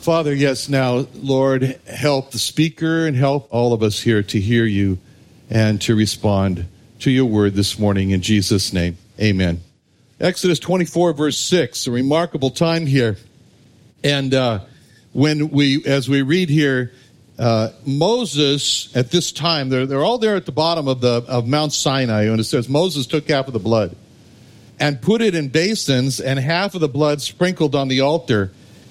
Father, yes, now, Lord, help the speaker and help all of us here to hear you and to respond to your word this morning in Jesus' name. Amen. Exodus 24, verse 6, a remarkable time here. And uh, when we, as we read here, uh, Moses at this time, they're, they're all there at the bottom of, the, of Mount Sinai, and it says Moses took half of the blood and put it in basins, and half of the blood sprinkled on the altar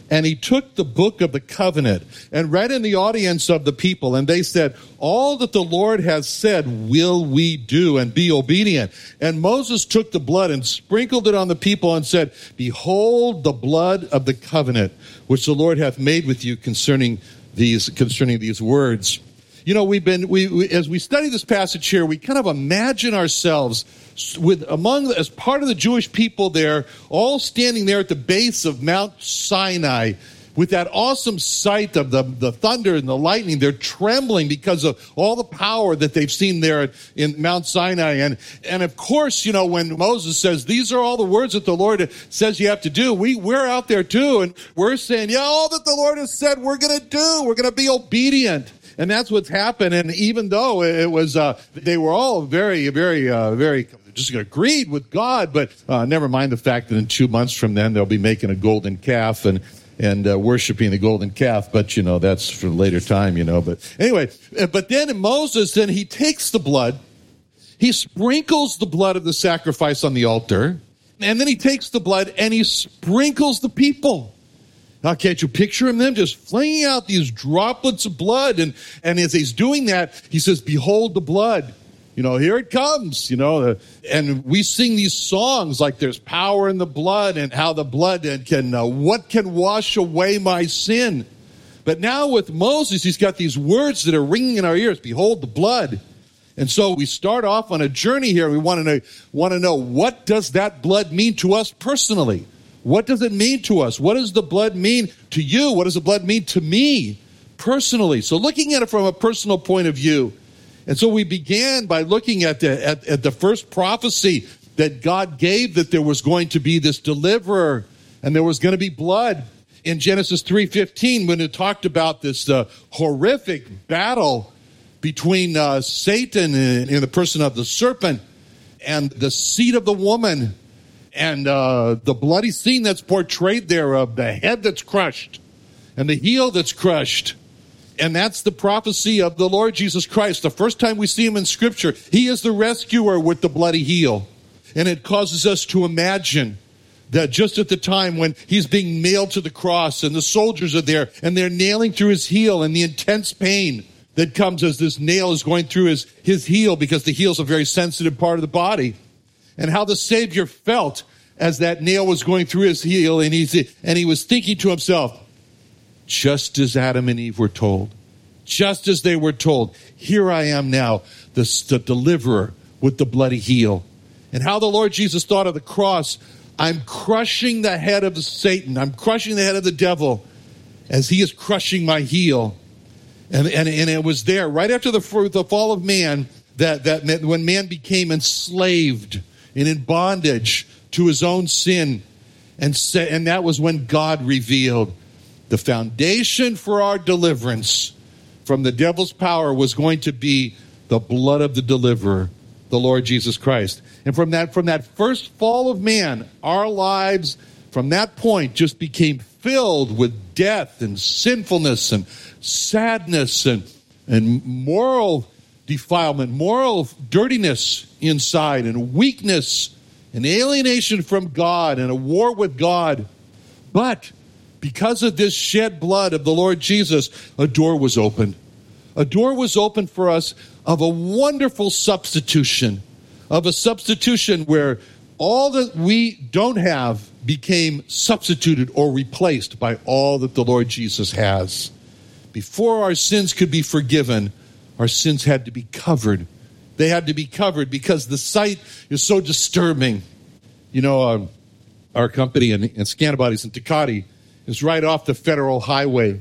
and he took the book of the covenant and read in the audience of the people. And they said all that the lord has said will we do and be obedient. And moses took the blood and sprinkled it on the people and said behold the blood of the covenant which the lord hath made with you concerning these concerning these words. You know we've been we, we as we study this passage here we kind of imagine ourselves with among as part of the Jewish people there, all standing there at the base of Mount Sinai with that awesome sight of the, the thunder and the lightning, they're trembling because of all the power that they've seen there in Mount Sinai. And, and of course, you know, when Moses says, these are all the words that the Lord says you have to do, we, we're out there too. And we're saying, yeah, all that the Lord has said, we're going to do. We're going to be obedient. And that's what's happened. And even though it was, uh, they were all very, very, uh, very just agreed with God, but uh, never mind the fact that in two months from then they'll be making a golden calf and and uh, worshiping the golden calf. But you know that's for later time, you know. But anyway, uh, but then Moses, then he takes the blood, he sprinkles the blood of the sacrifice on the altar, and then he takes the blood and he sprinkles the people. Now, can't you picture him then just flinging out these droplets of blood? And, and as he's doing that, he says, Behold the blood you know, here it comes, you know, and we sing these songs like there's power in the blood and how the blood can, uh, what can wash away my sin? But now with Moses, he's got these words that are ringing in our ears Behold the blood. And so we start off on a journey here. We want to know, want to know what does that blood mean to us personally? What does it mean to us? What does the blood mean to you? What does the blood mean to me personally? So looking at it from a personal point of view, and so we began by looking at the, at, at the first prophecy that God gave that there was going to be this deliverer and there was going to be blood in Genesis 3:15 when it talked about this uh, horrific battle between uh, Satan in, the person of the serpent and the seed of the woman and uh, the bloody scene that's portrayed there of the head that's crushed and the heel that's crushed and that's the prophecy of the Lord Jesus Christ. The first time we see him in Scripture, he is the rescuer with the bloody heel. And it causes us to imagine that just at the time when he's being nailed to the cross and the soldiers are there and they're nailing through his heel and the intense pain that comes as this nail is going through his, his heel because the heel is a very sensitive part of the body. And how the Savior felt as that nail was going through his heel and, he's, and he was thinking to himself, just as Adam and Eve were told. Just as they were told, here I am now, the, the deliverer with the bloody heel. And how the Lord Jesus thought of the cross I'm crushing the head of Satan, I'm crushing the head of the devil as he is crushing my heel. And, and, and it was there right after the, the fall of man that, that when man became enslaved and in bondage to his own sin. And, and that was when God revealed the foundation for our deliverance from the devil's power was going to be the blood of the deliverer, the Lord Jesus Christ. And from that, from that first fall of man, our lives from that point just became filled with death and sinfulness and sadness and, and moral defilement, moral dirtiness inside, and weakness and alienation from God and a war with God. But because of this shed blood of the Lord Jesus, a door was opened. A door was opened for us of a wonderful substitution, of a substitution where all that we don't have became substituted or replaced by all that the Lord Jesus has. Before our sins could be forgiven, our sins had to be covered. They had to be covered because the sight is so disturbing. You know, uh, our company in, in Scantibodies in Tecate is right off the federal highway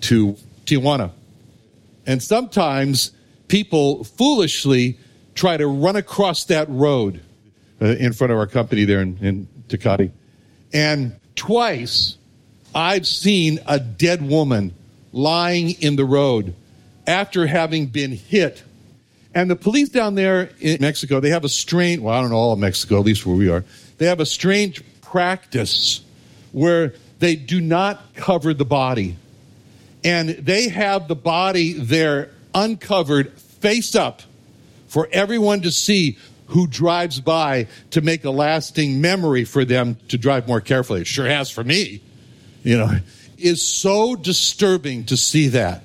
to Tijuana. And sometimes people foolishly try to run across that road uh, in front of our company there in, in Tecate. And twice I've seen a dead woman lying in the road after having been hit. And the police down there in Mexico, they have a strange, well, I don't know all of Mexico, at least where we are, they have a strange practice where they do not cover the body. And they have the body there uncovered, face up, for everyone to see who drives by to make a lasting memory for them to drive more carefully. It sure has for me. You know, is so disturbing to see that.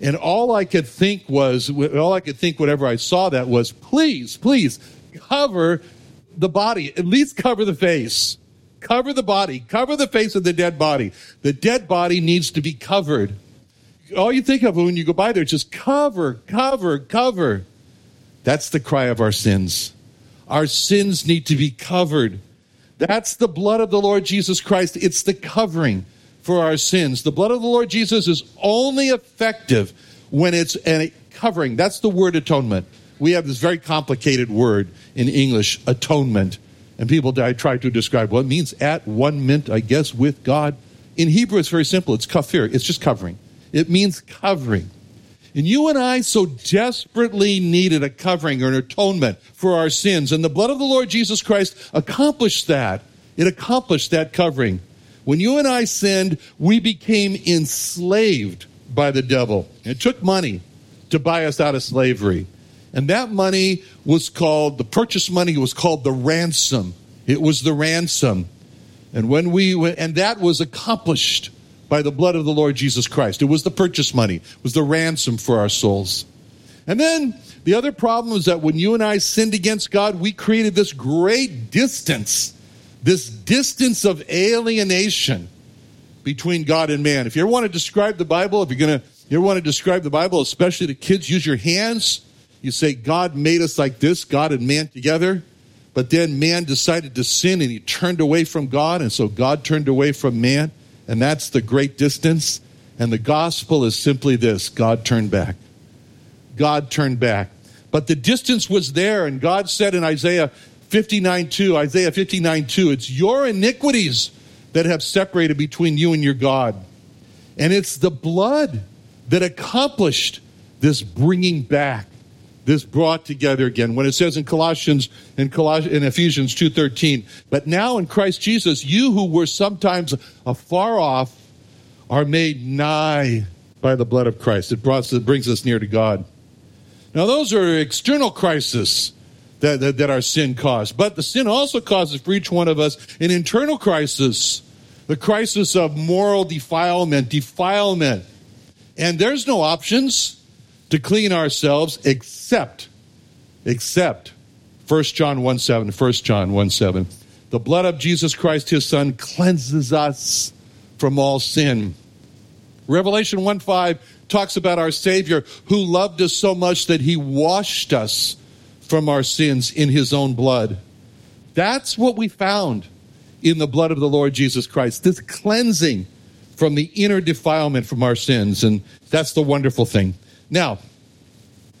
And all I could think was, all I could think whenever I saw that was, please, please cover the body, at least cover the face. Cover the body, cover the face of the dead body. The dead body needs to be covered. All you think of when you go by there is just cover, cover, cover. That's the cry of our sins. Our sins need to be covered. That's the blood of the Lord Jesus Christ. It's the covering for our sins. The blood of the Lord Jesus is only effective when it's a covering. That's the word atonement. We have this very complicated word in English, atonement. And people I try to describe what well, it means at one mint, I guess, with God. In Hebrew, it's very simple. It's kafir. It's just covering. It means covering. And you and I so desperately needed a covering or an atonement for our sins. And the blood of the Lord Jesus Christ accomplished that. It accomplished that covering. When you and I sinned, we became enslaved by the devil. It took money to buy us out of slavery. And that money was called, the purchase money it was called the ransom. It was the ransom. And when we and that was accomplished by the blood of the Lord Jesus Christ. It was the purchase money, it was the ransom for our souls. And then the other problem is that when you and I sinned against God, we created this great distance this distance of alienation between God and man. If you ever want to describe the Bible, if you're going to, you ever want to describe the Bible, especially to kids, use your hands. You say, God made us like this, God and man together. But then man decided to sin and he turned away from God. And so God turned away from man. And that's the great distance. And the gospel is simply this God turned back. God turned back. But the distance was there. And God said in Isaiah 59 2, Isaiah 59 2, it's your iniquities that have separated between you and your God. And it's the blood that accomplished this bringing back, this brought together again. When it says in Colossians, in, Coloss- in Ephesians 2.13, but now in Christ Jesus, you who were sometimes afar off are made nigh by the blood of Christ. It, brought, it brings us near to God. Now, those are external crises that, that, that our sin caused. But the sin also causes for each one of us an internal crisis, the crisis of moral defilement, defilement. And there's no options to clean ourselves except, except 1 John 1 7, 1 John 1 7. The blood of Jesus Christ, his son, cleanses us from all sin. Revelation 1 5 talks about our Savior who loved us so much that he washed us from our sins in his own blood. That's what we found in the blood of the Lord Jesus Christ this cleansing from the inner defilement from our sins. And that's the wonderful thing. Now,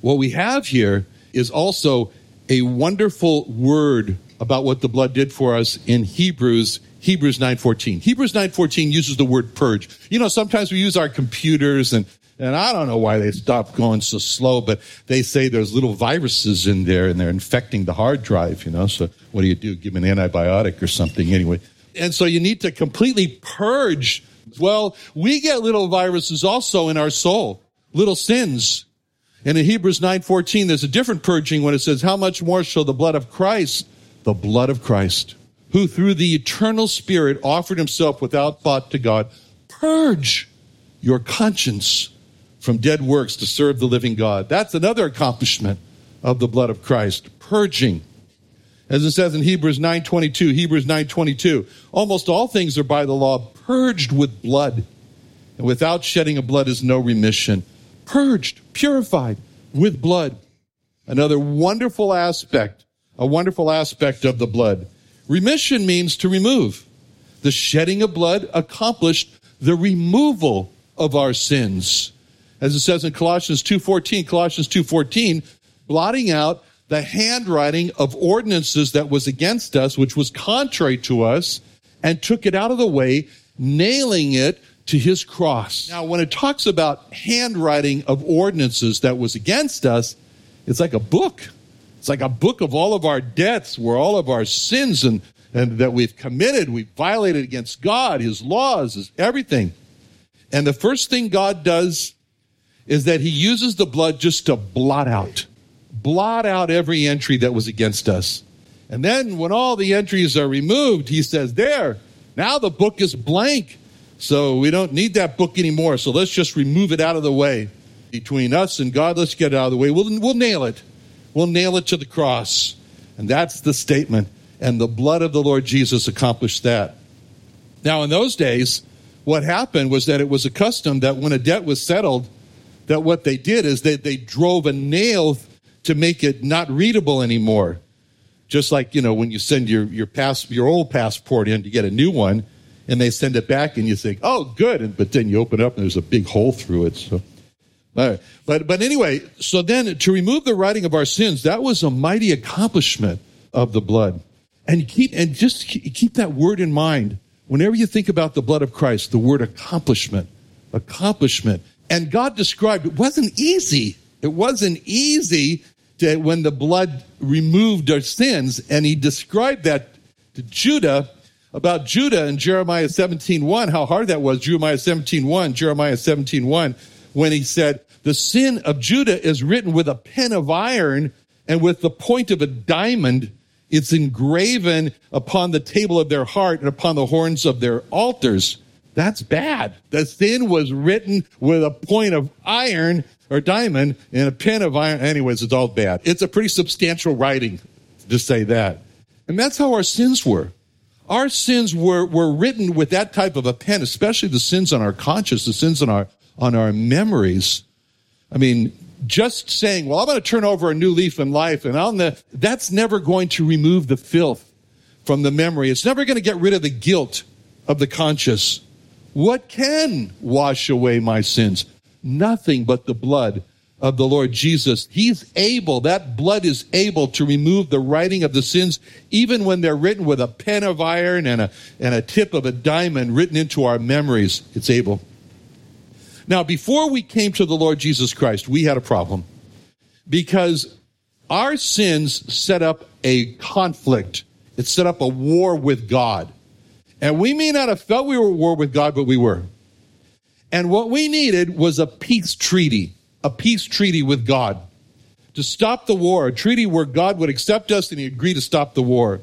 what we have here is also a wonderful word about what the blood did for us in Hebrews Hebrews 9:14. Hebrews 9:14 uses the word purge. You know, sometimes we use our computers and and I don't know why they stopped going so slow, but they say there's little viruses in there and they're infecting the hard drive, you know. So what do you do? Give them an antibiotic or something anyway. And so you need to completely purge. Well, we get little viruses also in our soul, little sins. And in Hebrews 9:14 there's a different purging when it says how much more shall the blood of Christ, the blood of Christ, who through the eternal spirit offered himself without thought to God, purge your conscience from dead works to serve the living God. That's another accomplishment of the blood of Christ, purging. As it says in Hebrews 9:22, Hebrews 9:22, almost all things are by the law purged with blood. And without shedding of blood is no remission purged, purified with blood. Another wonderful aspect, a wonderful aspect of the blood. Remission means to remove. The shedding of blood accomplished the removal of our sins. As it says in Colossians 2:14, Colossians 2:14, blotting out the handwriting of ordinances that was against us, which was contrary to us, and took it out of the way, nailing it to his cross. Now, when it talks about handwriting of ordinances that was against us, it's like a book. It's like a book of all of our debts, where all of our sins and, and that we've committed, we've violated against God, his laws, his everything. And the first thing God does is that he uses the blood just to blot out, blot out every entry that was against us. And then when all the entries are removed, he says, There, now the book is blank. So we don't need that book anymore. So let's just remove it out of the way. Between us and God, let's get it out of the way. We'll, we'll nail it. We'll nail it to the cross. And that's the statement. And the blood of the Lord Jesus accomplished that. Now, in those days, what happened was that it was a custom that when a debt was settled, that what they did is that they drove a nail to make it not readable anymore. Just like, you know, when you send your, your pass, your old passport in to get a new one, and they send it back and you think, oh, good. And, but then you open it up and there's a big hole through it. So, but, but anyway, so then to remove the writing of our sins, that was a mighty accomplishment of the blood. And keep, and just keep that word in mind. Whenever you think about the blood of Christ, the word accomplishment, accomplishment. And God described it wasn't easy. It wasn't easy to, when the blood removed our sins. And he described that to Judah about Judah in Jeremiah 17:1, how hard that was. Jeremiah 17:1, Jeremiah 17:1, when he said, "The sin of Judah is written with a pen of iron and with the point of a diamond. It's engraven upon the table of their heart and upon the horns of their altars." That's bad. The sin was written with a point of iron or diamond and a pen of iron. Anyways, it's all bad. It's a pretty substantial writing to say that. And that's how our sins were our sins were, were written with that type of a pen, especially the sins on our conscience, the sins on our, on our memories. I mean, just saying, well, I'm going to turn over a new leaf in life and the, that's never going to remove the filth from the memory. It's never going to get rid of the guilt of the conscience. What can wash away my sins? Nothing but the blood of the Lord Jesus. He's able, that blood is able to remove the writing of the sins, even when they're written with a pen of iron and a, and a tip of a diamond written into our memories. It's able. Now, before we came to the Lord Jesus Christ, we had a problem because our sins set up a conflict. It set up a war with God. And we may not have felt we were at war with God, but we were. And what we needed was a peace treaty a peace treaty with God to stop the war, a treaty where God would accept us and he agreed to stop the war.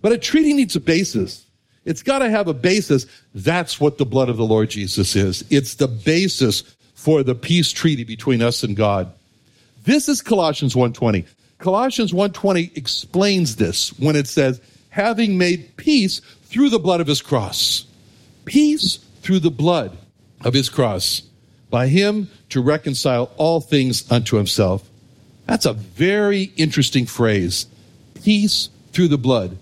But a treaty needs a basis. It's got to have a basis. That's what the blood of the Lord Jesus is. It's the basis for the peace treaty between us and God. This is Colossians 1:20. Colossians 1:20 explains this when it says, "Having made peace through the blood of his cross." Peace through the blood of his cross by him to reconcile all things unto himself. That's a very interesting phrase. Peace through the blood.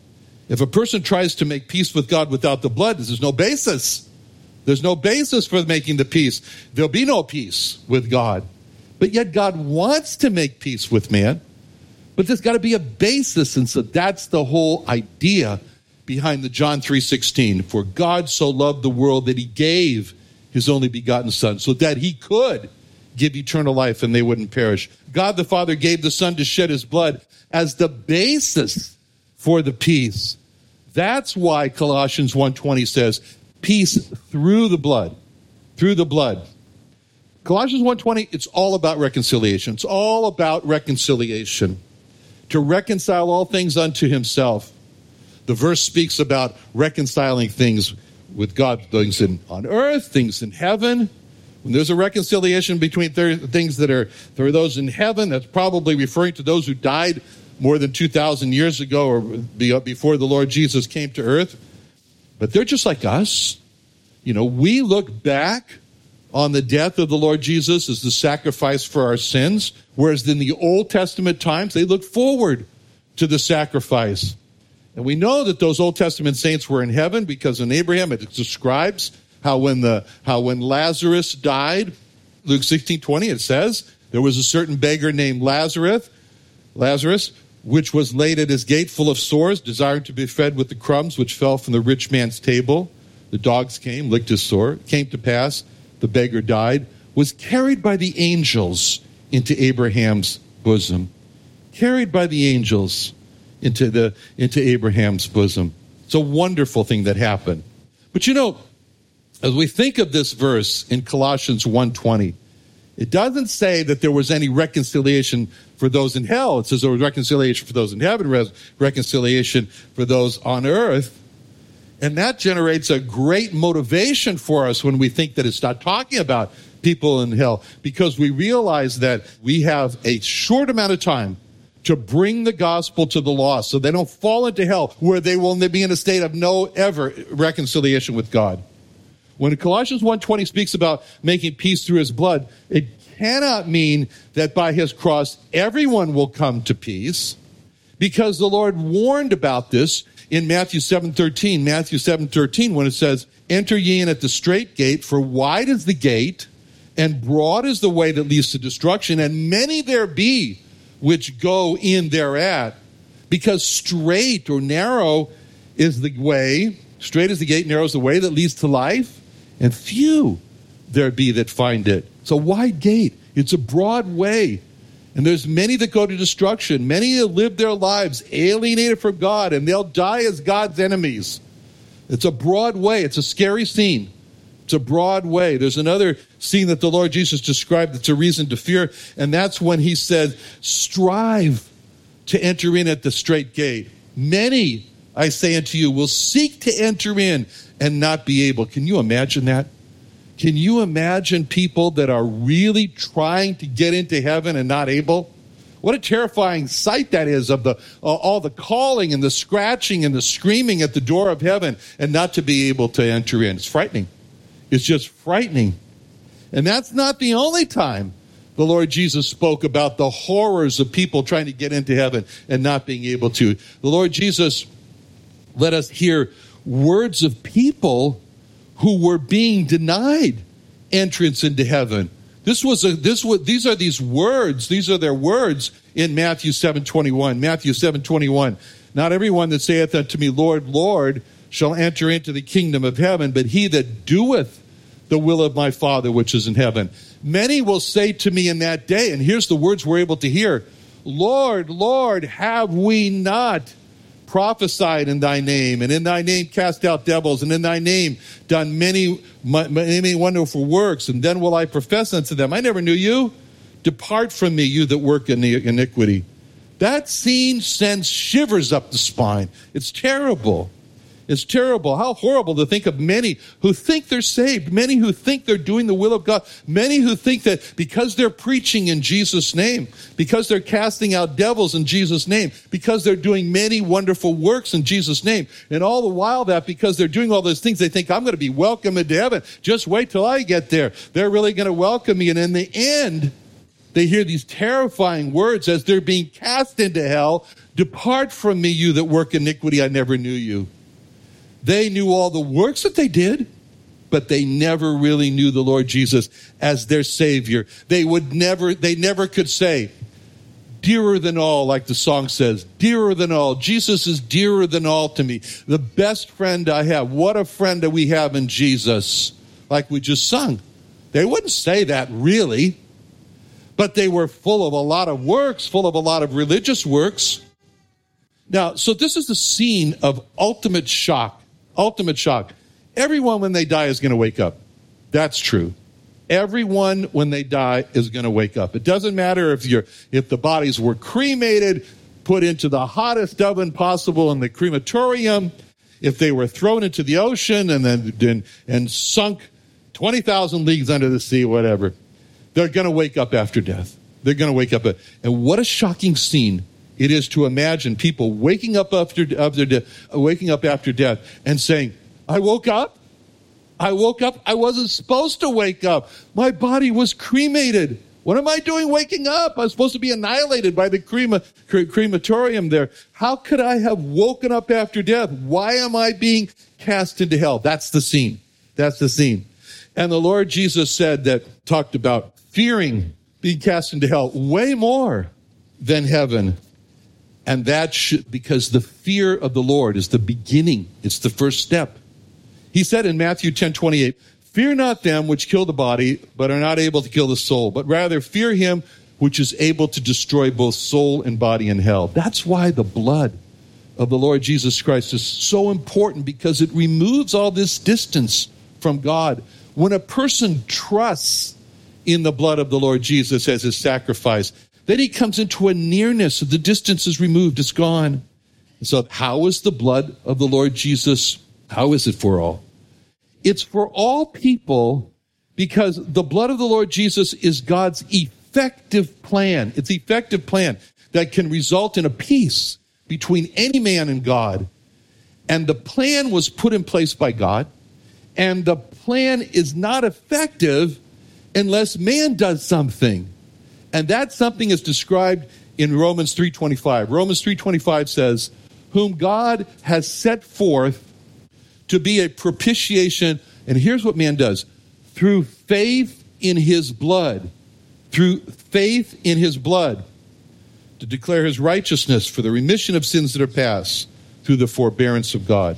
If a person tries to make peace with God without the blood, there's no basis. There's no basis for making the peace. There'll be no peace with God. But yet God wants to make peace with man. But there's got to be a basis. And so that's the whole idea behind the John 3:16. For God so loved the world that he gave his only begotten Son, so that he could give eternal life and they wouldn't perish. God the Father gave the Son to shed his blood as the basis for the peace That's why Colossians 1:20 says, "Peace through the blood." Through the blood. Colossians 1:20, it's all about reconciliation. It's all about reconciliation. To reconcile all things unto himself. The verse speaks about reconciling things with God, things in, on earth, things in heaven. When there's a reconciliation between th- things that are there are those in heaven, that's probably referring to those who died more than 2,000 years ago or before the Lord Jesus came to earth. But they're just like us. You know, we look back on the death of the Lord Jesus as the sacrifice for our sins, whereas in the Old Testament times, they look forward to the sacrifice. And we know that those Old Testament saints were in heaven because in Abraham it describes how when the how when Lazarus died, Luke 16, 20, it says, there was a certain beggar named Lazarus, Lazarus, which was laid at his gate full of sores, desiring to be fed with the crumbs which fell from the rich man's table. The dogs came, licked his sore. Came to pass, the beggar died, was carried by the angels into Abraham's bosom. Carried by the angels into the into Abraham's bosom. It's a wonderful thing that happened. But you know, as we think of this verse in Colossians 1:20, it doesn't say that there was any reconciliation for those in hell. It says there was reconciliation for those in heaven, reconciliation for those on earth. And that generates a great motivation for us when we think that it's not talking about people in hell, because we realize that we have a short amount of time to bring the gospel to the lost so they don't fall into hell where they will be in a state of no ever reconciliation with God. When Colossians 1:20 speaks about making peace through his blood, it cannot mean that by his cross everyone will come to peace because the Lord warned about this in Matthew 7:13. Matthew 7:13 when it says, "Enter ye in at the strait gate, for wide is the gate, and broad is the way that leads to destruction, and many there be which go in thereat, because strait or narrow is the way, strait is the gate, narrow is the way that leads to life, and few there be that find it. It's a wide gate, it's a broad way. And there's many that go to destruction, many that live their lives alienated from God, and they'll die as God's enemies. It's a broad way, it's a scary scene. It's a broad way. There's another scene that the Lord Jesus described that's a reason to fear, and that's when he said, Strive to enter in at the strait gate. Many, I say unto you, will seek to enter in and not be able. Can you imagine that? Can you imagine people that are really trying to get into heaven and not able? What a terrifying sight that is of the uh, all the calling and the scratching and the screaming at the door of heaven and not to be able to enter in. It's frightening. It's just frightening. And that's not the only time the Lord Jesus spoke about the horrors of people trying to get into heaven and not being able to. The Lord Jesus let us hear words of people who were being denied entrance into heaven. This was a this was these are these words, these are their words in Matthew 7:21. Matthew 7:21. Not everyone that saith unto me, Lord, Lord, shall enter into the kingdom of heaven, but he that doeth the will of my Father which is in heaven. Many will say to me in that day, and here's the words we're able to hear Lord, Lord, have we not prophesied in thy name, and in thy name cast out devils, and in thy name done many, many wonderful works. And then will I profess unto them, I never knew you. Depart from me, you that work in the iniquity. That scene sends shivers up the spine. It's terrible. It's terrible. How horrible to think of many who think they're saved, many who think they're doing the will of God, many who think that because they're preaching in Jesus' name, because they're casting out devils in Jesus' name, because they're doing many wonderful works in Jesus' name, and all the while that because they're doing all those things, they think, I'm going to be welcome into heaven. Just wait till I get there. They're really going to welcome me. And in the end, they hear these terrifying words as they're being cast into hell Depart from me, you that work iniquity, I never knew you. They knew all the works that they did, but they never really knew the Lord Jesus as their Savior. They would never, they never could say, dearer than all, like the song says, dearer than all. Jesus is dearer than all to me. The best friend I have. What a friend that we have in Jesus, like we just sung. They wouldn't say that really, but they were full of a lot of works, full of a lot of religious works. Now, so this is the scene of ultimate shock. Ultimate shock. Everyone, when they die, is going to wake up. That's true. Everyone, when they die, is going to wake up. It doesn't matter if you're, if the bodies were cremated, put into the hottest oven possible in the crematorium, if they were thrown into the ocean and then and, and sunk 20,000 leagues under the sea, whatever. They're going to wake up after death. They're going to wake up. And what a shocking scene it is to imagine people waking up after, after de- waking up after death and saying, I woke up. I woke up. I wasn't supposed to wake up. My body was cremated. What am I doing waking up? I was supposed to be annihilated by the crema, crematorium there. How could I have woken up after death? Why am I being cast into hell? That's the scene. That's the scene. And the Lord Jesus said that, talked about fearing being cast into hell way more than heaven. And that should, because the fear of the Lord is the beginning. It's the first step. He said in Matthew 10 28, Fear not them which kill the body, but are not able to kill the soul, but rather fear him which is able to destroy both soul and body in hell. That's why the blood of the Lord Jesus Christ is so important because it removes all this distance from God. When a person trusts in the blood of the Lord Jesus as his sacrifice, then he comes into a nearness. The distance is removed, it's gone. So, how is the blood of the Lord Jesus? How is it for all? It's for all people because the blood of the Lord Jesus is God's effective plan. It's effective plan that can result in a peace between any man and God. And the plan was put in place by God. And the plan is not effective unless man does something. And that something is described in Romans 3:25. Romans 3:25 says, "Whom God has set forth to be a propitiation. And here's what man does through faith in his blood, through faith in his blood, to declare his righteousness for the remission of sins that are past through the forbearance of God.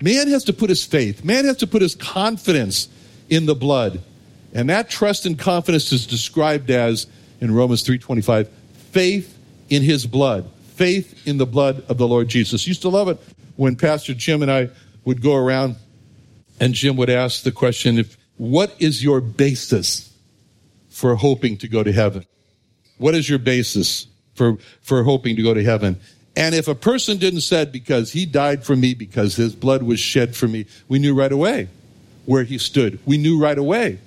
Man has to put his faith, man has to put his confidence in the blood. And that trust and confidence is described as in Romans 3:25, faith in his blood, faith in the blood of the Lord Jesus. Used to love it when Pastor Jim and I would go around and Jim would ask the question if what is your basis for hoping to go to heaven? What is your basis for, for hoping to go to heaven? And if a person didn't say because he died for me, because his blood was shed for me, we knew right away where he stood. We knew right away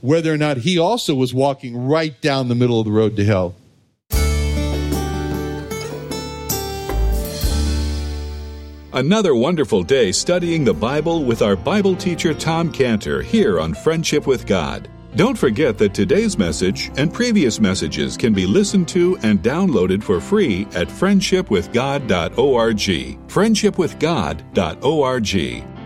whether or not he also was walking right down the middle of the road to hell. Another wonderful day studying the Bible with our Bible teacher Tom Cantor here on Friendship with God. Don't forget that today's message and previous messages can be listened to and downloaded for free at friendshipwithgod.org. Friendshipwithgod.org.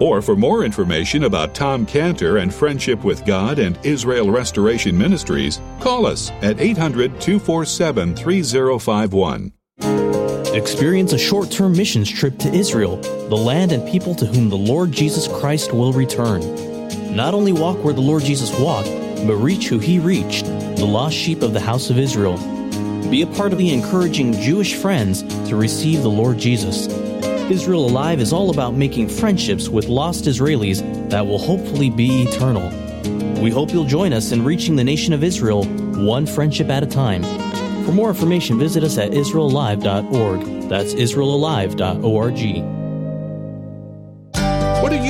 Or for more information about Tom Cantor and Friendship with God and Israel Restoration Ministries, call us at 800 247 3051. Experience a short term missions trip to Israel, the land and people to whom the Lord Jesus Christ will return. Not only walk where the Lord Jesus walked, but reach who he reached, the lost sheep of the house of Israel. Be a part of the encouraging Jewish friends to receive the Lord Jesus. Israel Alive is all about making friendships with lost Israelis that will hopefully be eternal. We hope you'll join us in reaching the nation of Israel one friendship at a time. For more information, visit us at israelalive.org. That's israelalive.org.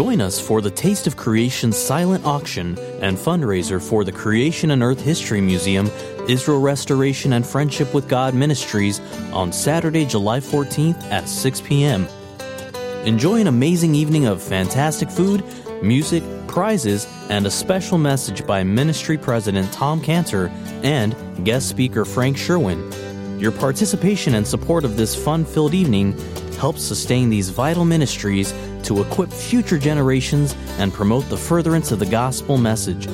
Join us for the Taste of Creation silent auction and fundraiser for the Creation and Earth History Museum, Israel Restoration and Friendship with God Ministries on Saturday, July 14th at 6 p.m. Enjoy an amazing evening of fantastic food, music, prizes, and a special message by Ministry President Tom Cantor and guest speaker Frank Sherwin. Your participation and support of this fun filled evening helps sustain these vital ministries to equip future generations and promote the furtherance of the gospel message.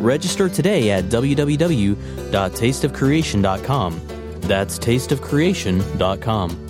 Register today at www.tasteofcreation.com. That's tasteofcreation.com.